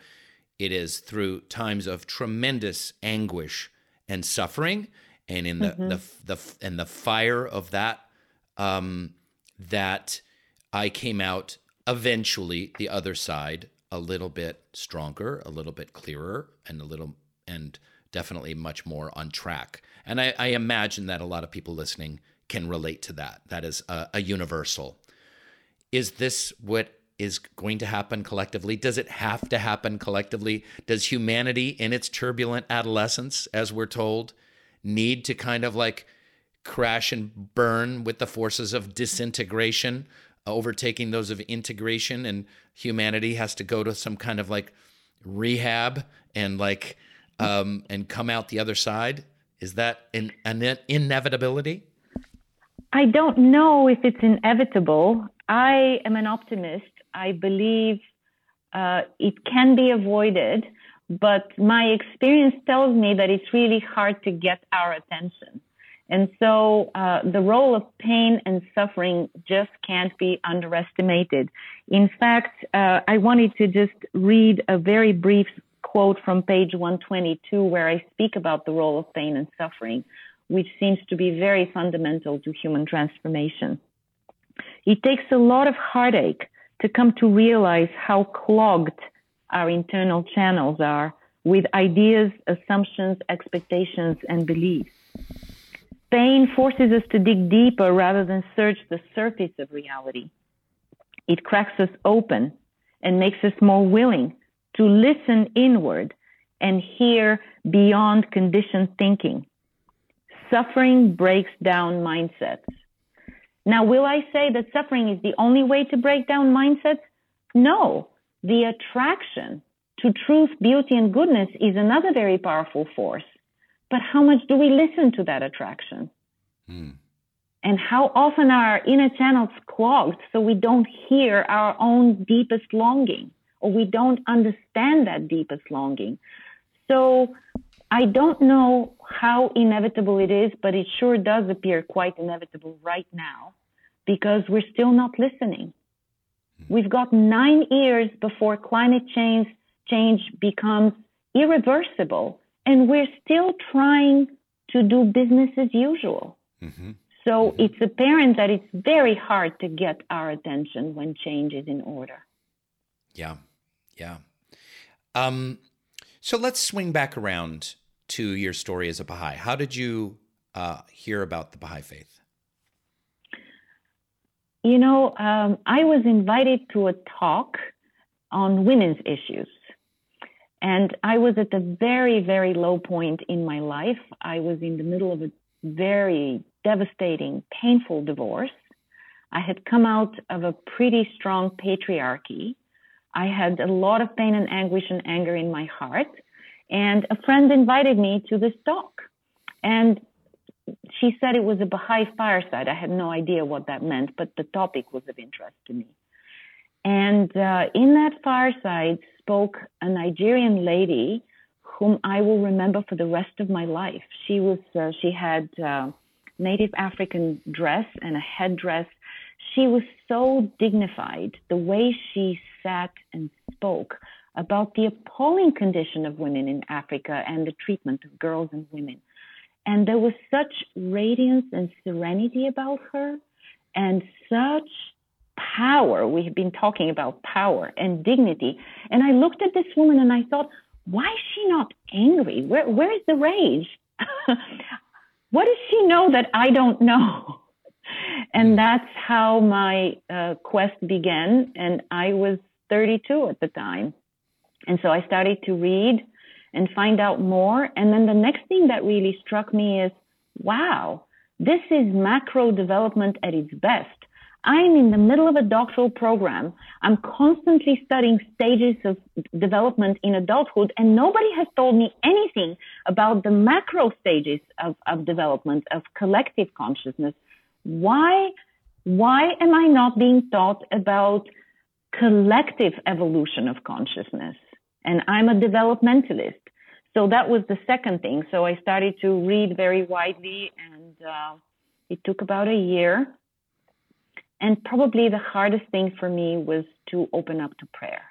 it is through times of tremendous anguish and suffering, and in the mm-hmm. the, the and the fire of that, um, that I came out eventually the other side a little bit stronger, a little bit clearer, and a little and definitely much more on track. And I, I imagine that a lot of people listening can relate to that. That is a, a universal. Is this what is going to happen collectively? Does it have to happen collectively? Does humanity in its turbulent adolescence, as we're told, need to kind of like crash and burn with the forces of disintegration, overtaking those of integration, and humanity has to go to some kind of like rehab and like um, and come out the other side? Is that an, an inevitability?
I don't know if it's inevitable. I am an optimist. I believe uh, it can be avoided, but my experience tells me that it's really hard to get our attention. And so uh, the role of pain and suffering just can't be underestimated. In fact, uh, I wanted to just read a very brief quote from page 122 where I speak about the role of pain and suffering, which seems to be very fundamental to human transformation. It takes a lot of heartache to come to realize how clogged our internal channels are with ideas, assumptions, expectations, and beliefs. Pain forces us to dig deeper rather than search the surface of reality. It cracks us open and makes us more willing to listen inward and hear beyond conditioned thinking. Suffering breaks down mindsets. Now, will I say that suffering is the only way to break down mindsets? No, the attraction to truth, beauty, and goodness is another very powerful force. But how much do we listen to that attraction? Mm. And how often are our inner channels clogged so we don't hear our own deepest longing or we don't understand that deepest longing? So I don't know how inevitable it is, but it sure does appear quite inevitable right now because we're still not listening. We've got nine years before climate change, change becomes irreversible, and we're still trying to do business as usual. Mm-hmm. So mm-hmm. it's apparent that it's very hard to get our attention when change is in order.
Yeah, yeah. Um, so let's swing back around to your story as a Baha'i. How did you uh, hear about the Baha'i faith?
You know, um, I was invited to a talk on women's issues. And I was at a very, very low point in my life. I was in the middle of a very devastating, painful divorce. I had come out of a pretty strong patriarchy. I had a lot of pain and anguish and anger in my heart. And a friend invited me to this talk. And she said it was a Baha'i fireside. I had no idea what that meant, but the topic was of interest to me. And uh, in that fireside spoke a Nigerian lady whom I will remember for the rest of my life. She was uh, she had uh, native African dress and a headdress. She was so dignified. The way she sat and spoke about the appalling condition of women in Africa and the treatment of girls and women. And there was such radiance and serenity about her and such power. We have been talking about power and dignity. And I looked at this woman and I thought, why is she not angry? Where, where is the rage? what does she know that I don't know? And hmm. that's how my uh, quest began. And I was 32 at the time. And so I started to read and find out more. And then the next thing that really struck me is wow, this is macro development at its best. I'm in the middle of a doctoral program. I'm constantly studying stages of development in adulthood, and nobody has told me anything about the macro stages of, of development of collective consciousness. Why, why am I not being taught about collective evolution of consciousness? And I'm a developmentalist. So that was the second thing. So I started to read very widely, and uh, it took about a year. And probably the hardest thing for me was to open up to prayer.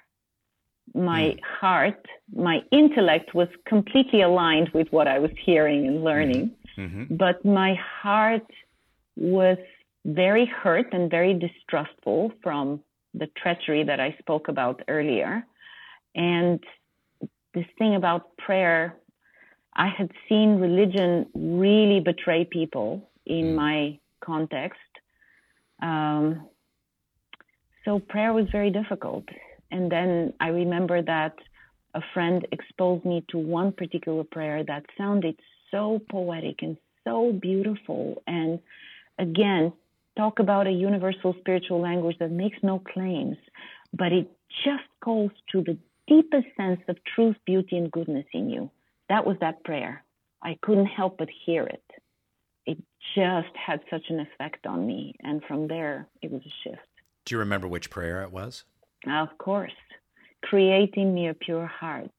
My mm. heart, my intellect was completely aligned with what I was hearing and learning, mm-hmm. mm-hmm. but my heart was very hurt and very distrustful from the treachery that I spoke about earlier. And this thing about prayer, I had seen religion really betray people in mm. my context. Um, so prayer was very difficult. And then I remember that a friend exposed me to one particular prayer that sounded so poetic and so beautiful. And again, talk about a universal spiritual language that makes no claims, but it just calls to the deepest sense of truth, beauty, and goodness in you. That was that prayer. I couldn't help but hear it. It just had such an effect on me. And from there, it was a shift.
Do you remember which prayer it was?
Of course. Creating me a pure heart.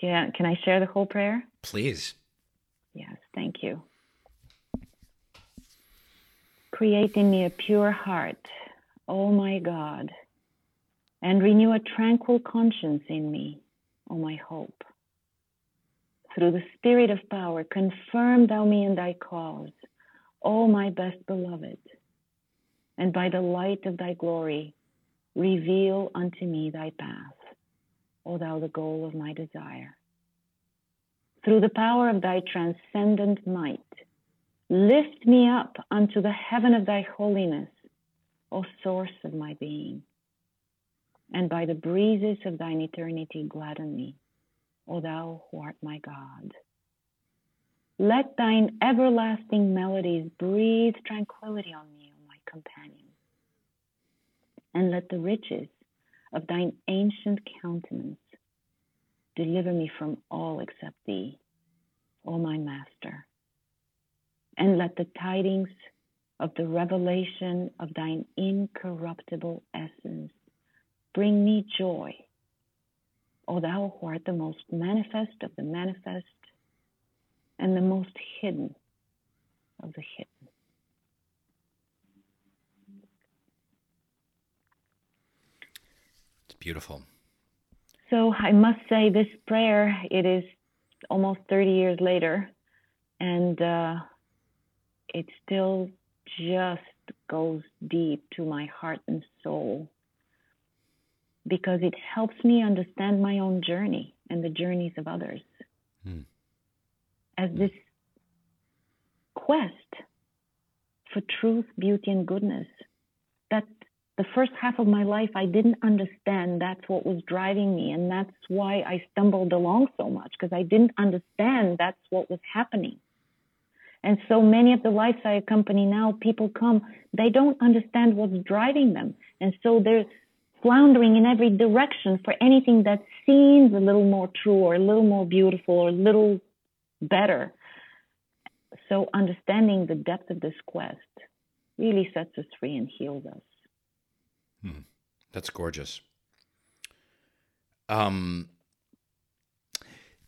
Can, can I share the whole prayer?
Please.
Yes, thank you. Creating in me a pure heart. Oh my God and renew a tranquil conscience in me, O my hope. Through the Spirit of power, confirm thou me in thy cause, O my best beloved, and by the light of thy glory, reveal unto me thy path, O thou the goal of my desire. Through the power of thy transcendent might, lift me up unto the heaven of thy holiness, O source of my being and by the breezes of thine eternity gladden me, O thou who art my God. Let thine everlasting melodies breathe tranquility on me, O my companion. And let the riches of thine ancient countenance. Deliver me from all except thee, O my Master. And let the tidings of the revelation of thine incorruptible essence bring me joy, O thou who art the most manifest of the manifest and the most hidden of the hidden.
It's beautiful.
So I must say, this prayer, it is almost 30 years later, and uh, it still just goes deep to my heart and soul because it helps me understand my own journey and the journeys of others. Hmm. As this quest for truth, beauty, and goodness, that the first half of my life I didn't understand that's what was driving me. And that's why I stumbled along so much because I didn't understand that's what was happening. And so many of the lives I accompany now, people come, they don't understand what's driving them. And so they're floundering in every direction for anything that seems a little more true or a little more beautiful or a little better. So understanding the depth of this quest really sets us free and heals us.
Hmm. That's gorgeous. Um,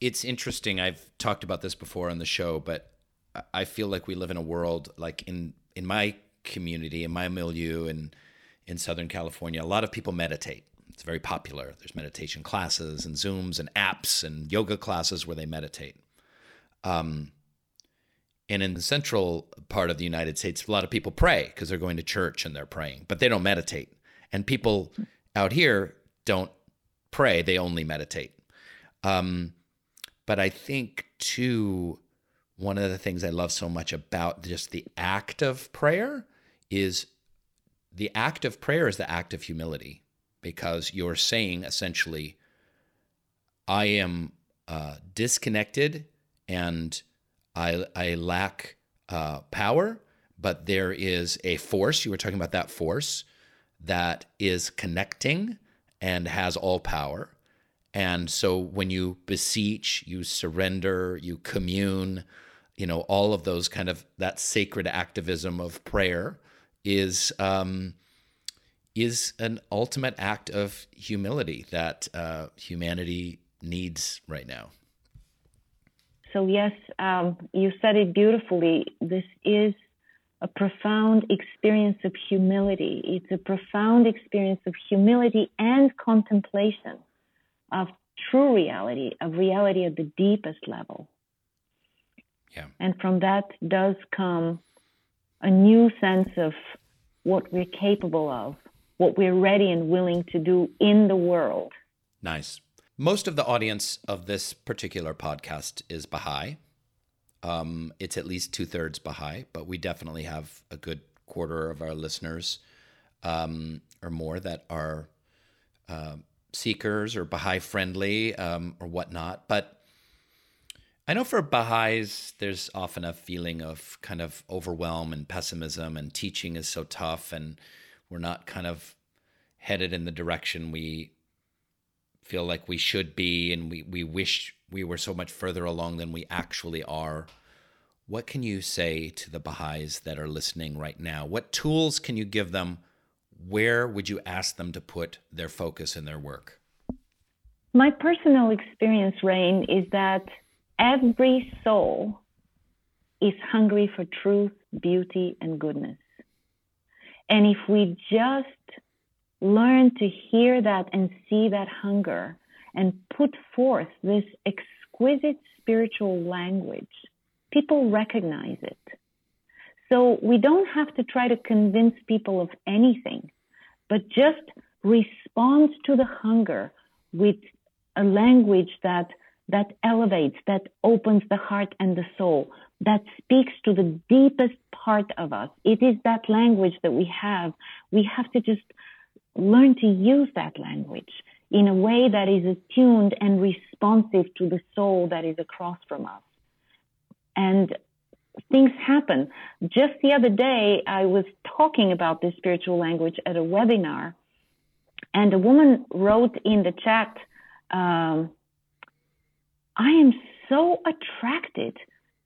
it's interesting. I've talked about this before on the show, but I feel like we live in a world like in in my community, in my milieu, and in, in Southern California, a lot of people meditate. It's very popular. There's meditation classes and Zooms and apps and yoga classes where they meditate. Um, and in the central part of the United States, a lot of people pray because they're going to church and they're praying, but they don't meditate. And people out here don't pray; they only meditate. Um, but I think too one of the things I love so much about just the act of prayer is the act of prayer is the act of humility because you're saying essentially, I am uh, disconnected and I, I lack uh, power, but there is a force. You were talking about that force that is connecting and has all power. And so when you beseech, you surrender, you commune, you know, all of those kind of that sacred activism of prayer is um, is an ultimate act of humility that uh, humanity needs right now.
So yes, um, you said it beautifully. This is a profound experience of humility. It's a profound experience of humility and contemplation of true reality, of reality at the deepest level.
Yeah.
And from that does come a new sense of what we're capable of, what we're ready and willing to do in the world.
Nice. Most of the audience of this particular podcast is Baha'i. Um, it's at least two thirds Baha'i, but we definitely have a good quarter of our listeners um, or more that are uh, seekers or Baha'i friendly um, or whatnot. But I know for Baha'is, there's often a feeling of kind of overwhelm and pessimism, and teaching is so tough, and we're not kind of headed in the direction we feel like we should be, and we, we wish we were so much further along than we actually are. What can you say to the Baha'is that are listening right now? What tools can you give them? Where would you ask them to put their focus in their work?
My personal experience, Rainn, is that Every soul is hungry for truth, beauty, and goodness. And if we just learn to hear that and see that hunger and put forth this exquisite spiritual language, people recognize it. So we don't have to try to convince people of anything, but just respond to the hunger with a language that that elevates, that opens the heart and the soul, that speaks to the deepest part of us. It is that language that we have. We have to just learn to use that language in a way that is attuned and responsive to the soul that is across from us. And things happen. Just the other day, I was talking about this spiritual language at a webinar,
And a woman wrote in the chat, um, I am so attracted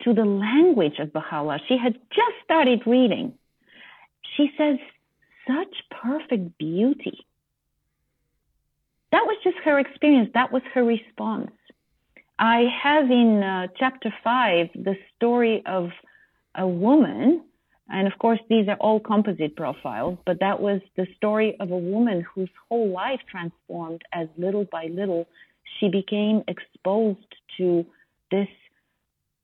to the language of Baha'u'llah. She had just started reading. She says, such perfect beauty. That was just her experience. That was her response. I have in uh, chapter five the story of a woman, and of course, these are all composite profiles, but that was the story of a woman whose whole life transformed as little by little she became exposed to this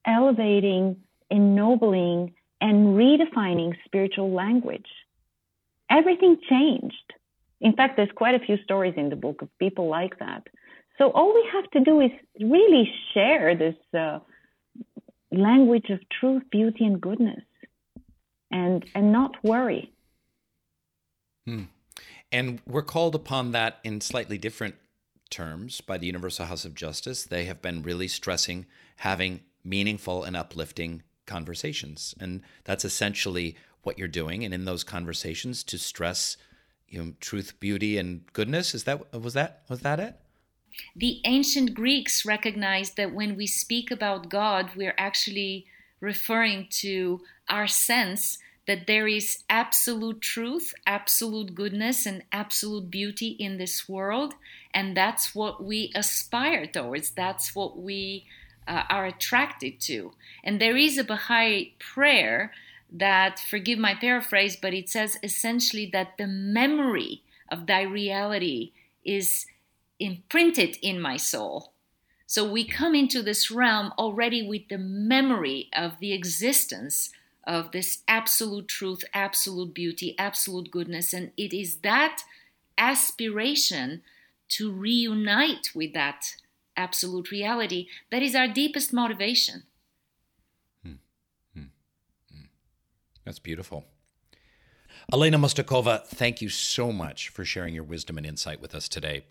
elevating, ennobling, and redefining spiritual language. Everything changed. In fact, there's quite a few stories in the book of people like that. So all we have to do is really share this uh, language of truth, beauty, and goodness, and and not worry.
Hmm. And we're called upon that in slightly different terms by the Universal House of Justice. They have been really stressing having meaningful and uplifting conversations. And that's essentially what you're doing. And in those conversations to stress, you know, truth, beauty, and goodness. Is that was that was that it?
The ancient Greeks recognized that when we speak about God, we're actually referring to our sense that there is absolute truth, absolute goodness, and absolute beauty in this world. And that's what we aspire towards. That's what we uh, are attracted to. And there is a Baha'i prayer that, forgive my paraphrase, but it says essentially that the memory of thy reality is imprinted in my soul. So we come into this realm already with the memory of the existence of this absolute truth, absolute beauty, absolute goodness. And it is that aspiration to reunite with that absolute reality that is our deepest motivation. Hmm.
Hmm. Hmm. That's beautiful. Elena Mustakova, thank you so much for sharing your wisdom and insight with us today.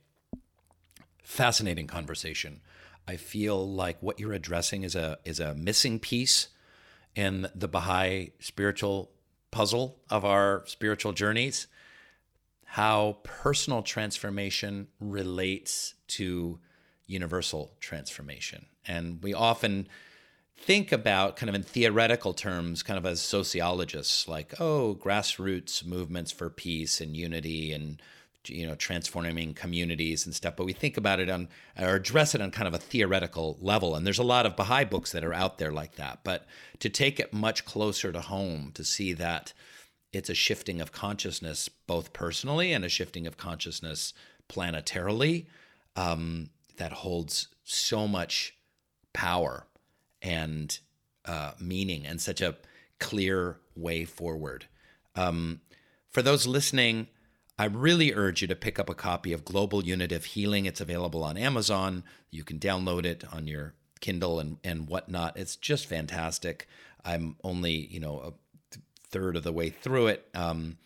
Fascinating conversation. I feel like what you're addressing is a is a missing piece in the Baha'i spiritual puzzle of our spiritual journeys. How personal transformation relates to universal transformation. And we often think about kind of in theoretical terms, kind of as sociologists, like, oh, grassroots movements for peace and unity and you know transforming communities and stuff. But we think about it on or address it on kind of a theoretical level. And there's a lot of baha'i books that are out there like that. But to take it much closer to home to see that it's a shifting of consciousness both personally and a shifting of consciousness planetarily um, that holds so much power and uh, meaning and such a clear way forward. Um, for those listening, I really urge you to pick up a copy of Global Unitive Healing. It's available on Amazon. You can download it on your Kindle and, and whatnot. It's just fantastic. I'm only, you know, a third of the way through it. Um,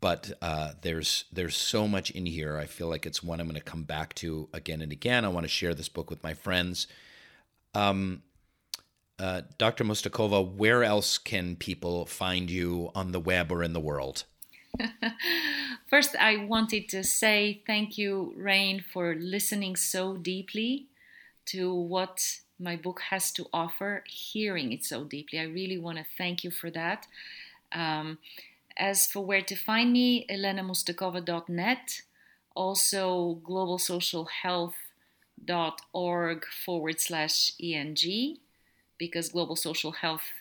but uh, there's there's so much in here. I feel like it's one I'm going to come back to again and again. I want to share this book with my friends. Um, uh, Dr. Mustakova, where else can people find you on the web or in the world?
First, I wanted to say thank you, Rain, for listening so deeply to what my book has to offer, hearing it so deeply. I really want to thank you for that. Um, as for where to find me, elenamustakova.net, also globalsocialhealth.org forward slash ENG, because Global Social Health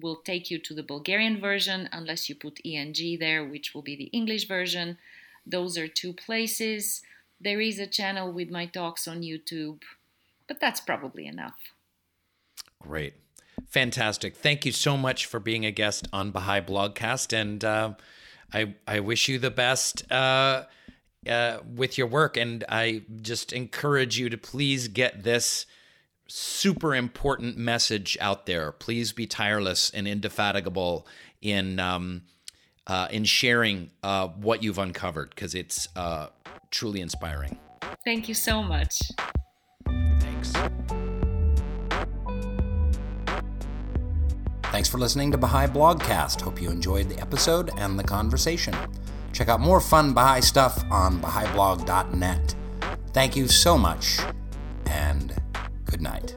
will take you to the Bulgarian version unless you put ENG there, which will be the English version. Those are two places. There is a channel with my talks on YouTube, but that's probably enough.
Great. Fantastic. Thank you so much for being a guest on Baha'i Blogcast. And uh, I, I wish you the best uh, uh, with your work. And I just encourage you to please get this super important message out there. Please be tireless and indefatigable in um, uh, in sharing uh, what you've uncovered because it's uh, truly inspiring.
Thank you so much.
Thanks for listening to Baha'i Blogcast. Hope you enjoyed the episode and the conversation. Check out more fun Baha'i stuff on Baha'iBlog.net. Thank you so much, and good night.